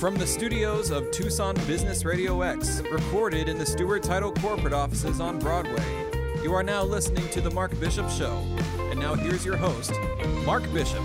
From the studios of Tucson Business Radio X, recorded in the Stewart Title corporate offices on Broadway, you are now listening to The Mark Bishop Show. And now here's your host, Mark Bishop.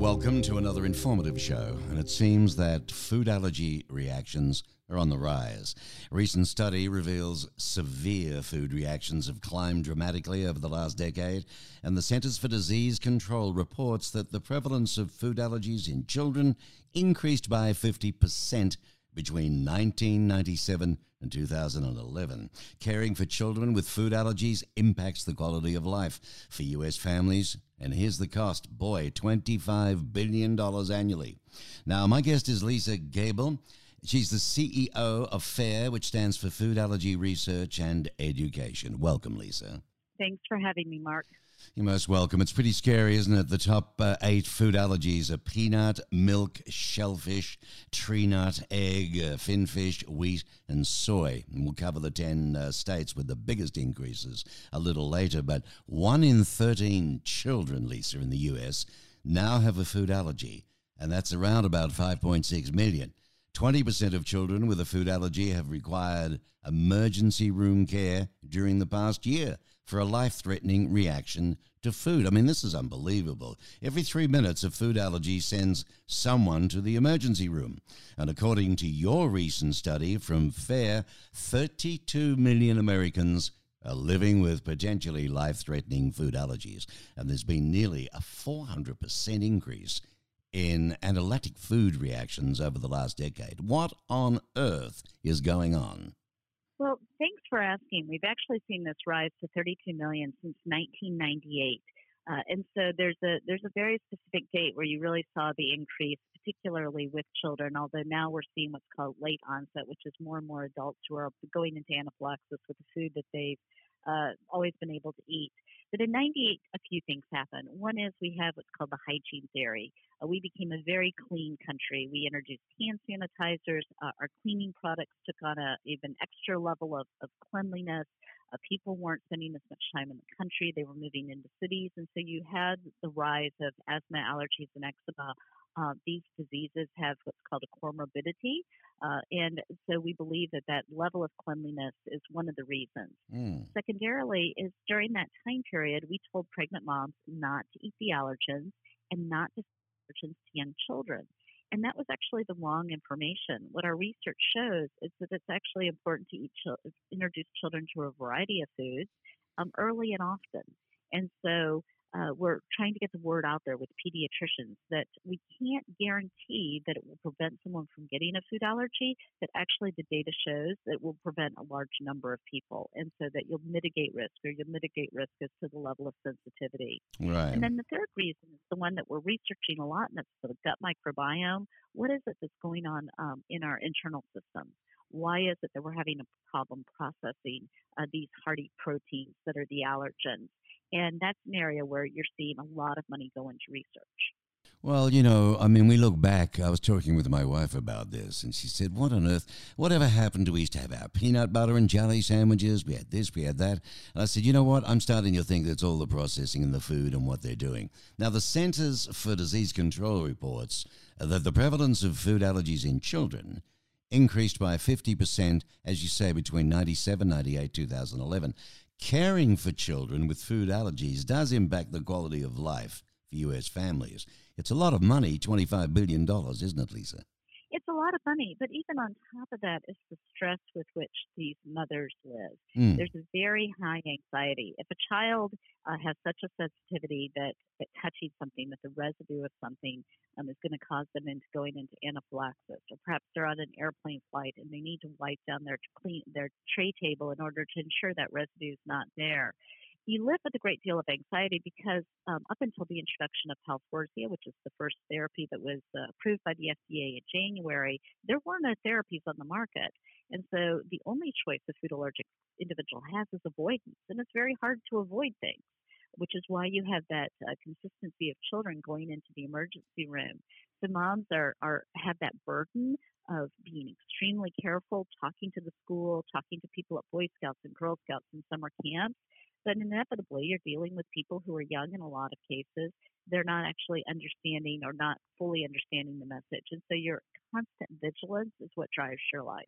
Welcome to another informative show, and it seems that food allergy reactions are on the rise. A recent study reveals severe food reactions have climbed dramatically over the last decade, and the Centers for Disease Control reports that the prevalence of food allergies in children increased by 50% between 1997 and 2011. Caring for children with food allergies impacts the quality of life for U.S. families. And here's the cost boy, $25 billion annually. Now, my guest is Lisa Gable. She's the CEO of FARE, which stands for Food Allergy Research and Education. Welcome, Lisa. Thanks for having me, Mark. You're most welcome. It's pretty scary, isn't it? The top uh, eight food allergies are peanut, milk, shellfish, tree nut, egg, uh, finfish, wheat, and soy. And we'll cover the 10 uh, states with the biggest increases a little later. But one in 13 children, Lisa, in the US now have a food allergy, and that's around about 5.6 million. 20% of children with a food allergy have required emergency room care during the past year for a life threatening reaction to food. I mean, this is unbelievable. Every three minutes, a food allergy sends someone to the emergency room. And according to your recent study from FARE, 32 million Americans are living with potentially life threatening food allergies. And there's been nearly a 400% increase in anaphylactic food reactions over the last decade. What on earth is going on? Well, thanks for asking. We've actually seen this rise to 32 million since 1998. Uh, and so there's a there's a very specific date where you really saw the increase, particularly with children. Although now we're seeing what's called late onset, which is more and more adults who are going into anaphylaxis with the food that they've uh, always been able to eat. But in 98, a few things happened. One is we have what's called the hygiene theory. Uh, we became a very clean country. We introduced hand sanitizers. Uh, our cleaning products took on a even extra level of, of cleanliness. Uh, people weren't spending as much time in the country. They were moving into cities. And so you had the rise of asthma, allergies, and eczema uh, these diseases have what's called a comorbidity. Uh, and so we believe that that level of cleanliness is one of the reasons. Mm. Secondarily, is during that time period, we told pregnant moms not to eat the allergens and not to allergens to young children. And that was actually the wrong information. What our research shows is that it's actually important to eat, introduce children to a variety of foods um, early and often. And so uh, we're trying to get the word out there with pediatricians that we can't guarantee that it will prevent someone from getting a food allergy, but actually the data shows that it will prevent a large number of people. And so that you'll mitigate risk or you'll mitigate risk as to the level of sensitivity. Right. And then the third reason is the one that we're researching a lot, and that's the gut microbiome. What is it that's going on um, in our internal system? Why is it that we're having a problem processing uh, these hardy proteins that are the allergens? And that's an area where you're seeing a lot of money go into research. Well, you know, I mean, we look back. I was talking with my wife about this, and she said, What on earth? Whatever happened to we used to have our peanut butter and jelly sandwiches? We had this, we had that. And I said, You know what? I'm starting to think that's all the processing in the food and what they're doing. Now, the Centers for Disease Control reports that the prevalence of food allergies in children increased by 50%, as you say, between 97, 98, 2011 caring for children with food allergies does impact the quality of life for U.S. families. It's a lot of money, $25 billion, isn't it, Lisa? It's a lot of money, but even on top of that is the stress with which these mothers live. Mm. There's a very high anxiety. If a child uh, has such a sensitivity that, that touching something, that the residue of something um, is going to cause them into going into anaphylaxis, or perhaps they're on an airplane flight and they need to wipe down their clean their tray table in order to ensure that residue is not there you live with a great deal of anxiety because um, up until the introduction of Palforzia, which is the first therapy that was uh, approved by the FDA in January, there were no therapies on the market. And so the only choice a food allergic individual has is avoidance. And it's very hard to avoid things, which is why you have that uh, consistency of children going into the emergency room. So moms are, are have that burden of being extremely careful, talking to the school, talking to people at Boy Scouts and Girl Scouts and summer camps but inevitably you're dealing with people who are young in a lot of cases. They're not actually understanding or not fully understanding the message. And so your constant vigilance is what drives your life.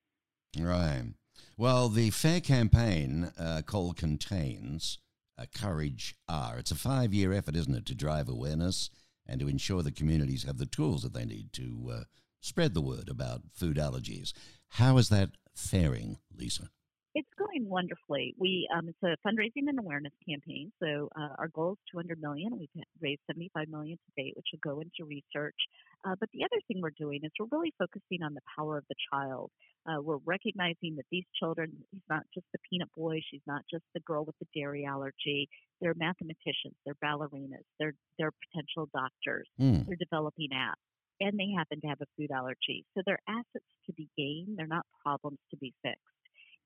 Right. Well, the FARE campaign uh, called Contains uh, Courage R. It's a five year effort, isn't it, to drive awareness and to ensure the communities have the tools that they need to uh, spread the word about food allergies. How is that faring, Lisa? It's going wonderfully. We um, it's a fundraising and awareness campaign. So uh, our goal is 200 million. We've raised 75 million to date, which will go into research. Uh, but the other thing we're doing is we're really focusing on the power of the child. Uh, we're recognizing that these children, he's not just the peanut boy, she's not just the girl with the dairy allergy. They're mathematicians, they're ballerinas, they're they're potential doctors, Mm. they're developing apps, and they happen to have a food allergy. So they're assets to be gained. They're not problems to be fixed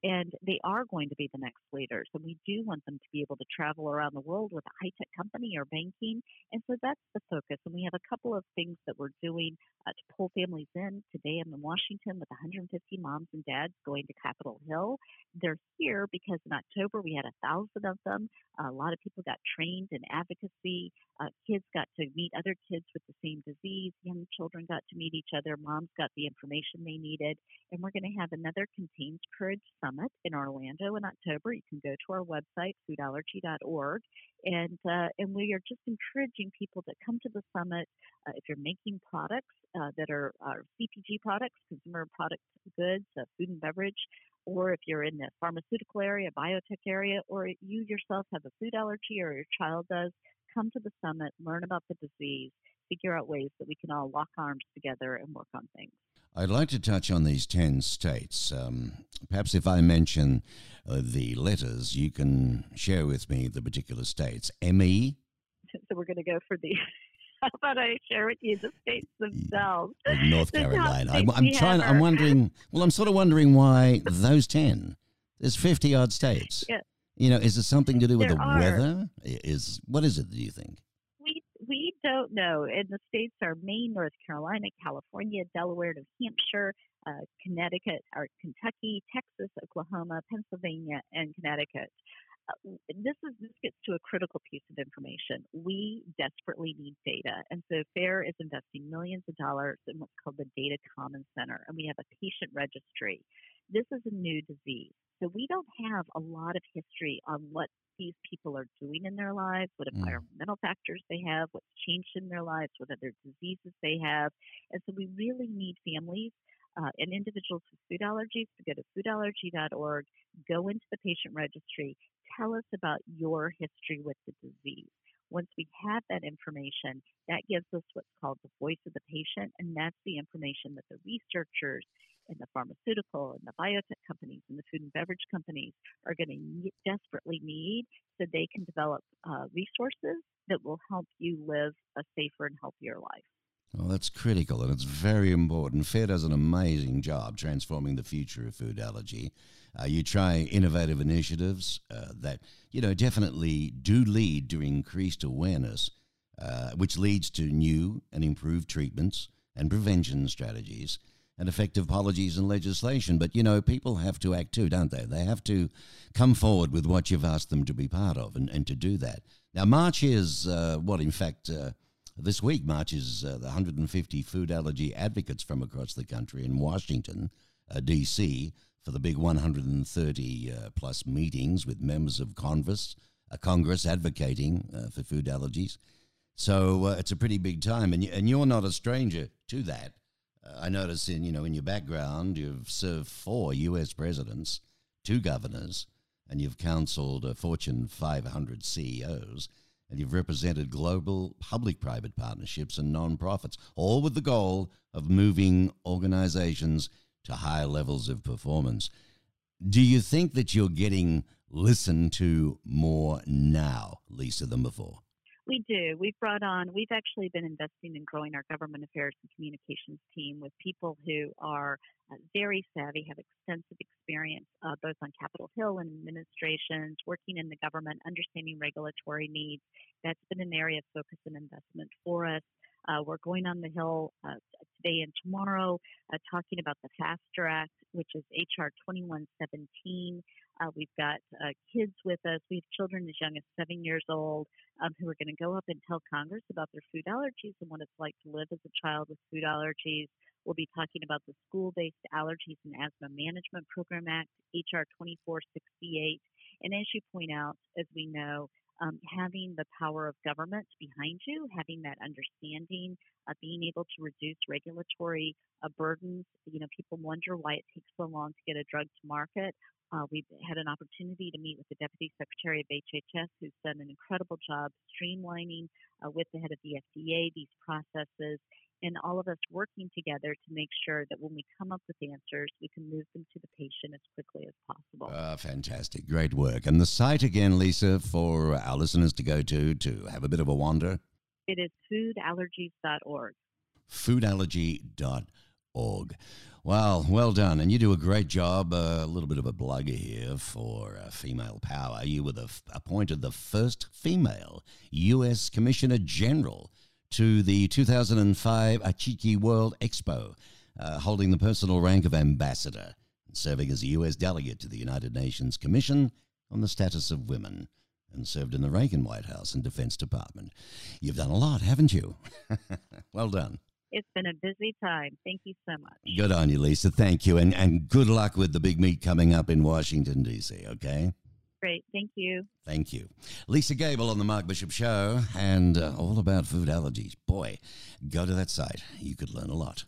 and they are going to be the next leaders. And we do want them to be able to travel around the world with a high tech company or banking. And so that's the focus. And we have a couple of things that we're doing uh, to pull families in. Today I'm in Washington with 150 moms and dads going to Capitol Hill. They're here because in October we had a thousand of them. A lot of people got trained in advocacy. Uh, kids got to meet other kids with the same disease. Young children got to meet each other. Moms got the information they needed. And we're going to have another Contains Courage Summit in Orlando in October. You can go to our website, foodallergy.org, and uh, and we are just encouraging people to come to the summit. Uh, if you're making products uh, that are, are CPG products, consumer product goods, uh, food and beverage, or if you're in the pharmaceutical area, biotech area, or you yourself have a food allergy or your child does, come to the summit, learn about the disease, figure out ways that we can all lock arms together and work on things. I'd like to touch on these 10 states. Um, perhaps if I mention uh, the letters, you can share with me the particular states. ME, So we're going to go for the. How about I share with you the states themselves? North Carolina. I'm, I'm trying. I'm wondering. Well, I'm sort of wondering why those ten. There's 50 odd states. Yeah. You know, is it something to do with There the are. weather? Is what is it? Do you think? Don't know. And the states are Maine, North Carolina, California, Delaware, New Hampshire, uh, Connecticut, or Kentucky, Texas, Oklahoma, Pennsylvania, and Connecticut. Uh, this is this gets to a critical piece of information. We desperately need data, and so FARE is investing millions of dollars in what's called the Data Commons Center, and we have a patient registry. This is a new disease, so we don't have a lot of history on what these people are doing in their lives, what Mm. environmental factors they have, what's changed in their lives, what other diseases they have. And so we really need families uh, and individuals with food allergies to go to foodallergy.org, go into the patient registry, tell us about your history with the disease. Once we have that information, that gives us what's called the voice of the patient, and that's the information that the researchers and the pharmaceutical and the biotech companies and the food and beverage companies are going to desperately need so they can develop uh, resources that will help you live a safer and healthier life. Well, that's critical and it's very important. FARE does an amazing job transforming the future of food allergy. Uh, you try innovative initiatives uh, that, you know, definitely do lead to increased awareness, uh, which leads to new and improved treatments and prevention strategies and effective policies and legislation. But, you know, people have to act too, don't they? They have to come forward with what you've asked them to be part of and, and to do that. Now, March is uh, what, in fact, uh, this week marches uh, the 150 food allergy advocates from across the country in Washington, uh, D.C., for the big 130 uh, plus meetings with members of Congress, uh, Congress advocating for food allergies. So it's a pretty big time, and, and you're not a stranger to that. I notice in you know in your background you've served four U.S. presidents, two governors, and you've counseled uh, Fortune 500 CEOs and you've represented global public private partnerships and nonprofits, all with the goal of moving organizations to higher levels of performance. Do you think that you're getting listened to more now, Lisa, than before? We do. We've brought on, we've actually been investing in growing our government affairs and communications team with people who are uh, very savvy, have extensive experience uh, both on Capitol Hill and administrations, working in the government, understanding regulatory needs. That's been an area of focus and investment for us. Uh, we're going on the Hill uh, today and tomorrow uh, talking about the FASTER Act, which is HR 2117. Uh, we've got uh, kids with us. We have children as young as seven years old um, who are going to go up and tell Congress about their food allergies and what it's like to live as a child with food allergies. We'll be talking about the School Based Allergies and Asthma Management Program Act, H.R. 2468. And as you point out, as we know, um, having the power of government behind you, having that understanding, uh, being able to reduce regulatory uh, burdens. You know, people wonder why it takes so long to get a drug to market. Uh, we've had an opportunity to meet with the Deputy Secretary of HHS, who's done an incredible job streamlining uh, with the head of the FDA these processes, and all of us working together to make sure that when we come up with answers, we can move them to the patient as quickly as possible. Uh, fantastic. Great work. And the site again, Lisa, for our listeners to go to to have a bit of a wander? It is foodallergies.org. Foodallergy.org org. Well, well done. And you do a great job. Uh, a little bit of a blugger here for uh, female power. You were the f- appointed the first female U.S. Commissioner General to the 2005 Aichi World Expo, uh, holding the personal rank of ambassador and serving as a U.S. delegate to the United Nations Commission on the Status of Women and served in the Reagan White House and Defense Department. You've done a lot, haven't you? well done. It's been a busy time. Thank you so much. Good on you, Lisa. Thank you. And, and good luck with the big meet coming up in Washington, D.C., okay? Great. Thank you. Thank you. Lisa Gable on The Mark Bishop Show and uh, all about food allergies. Boy, go to that site. You could learn a lot.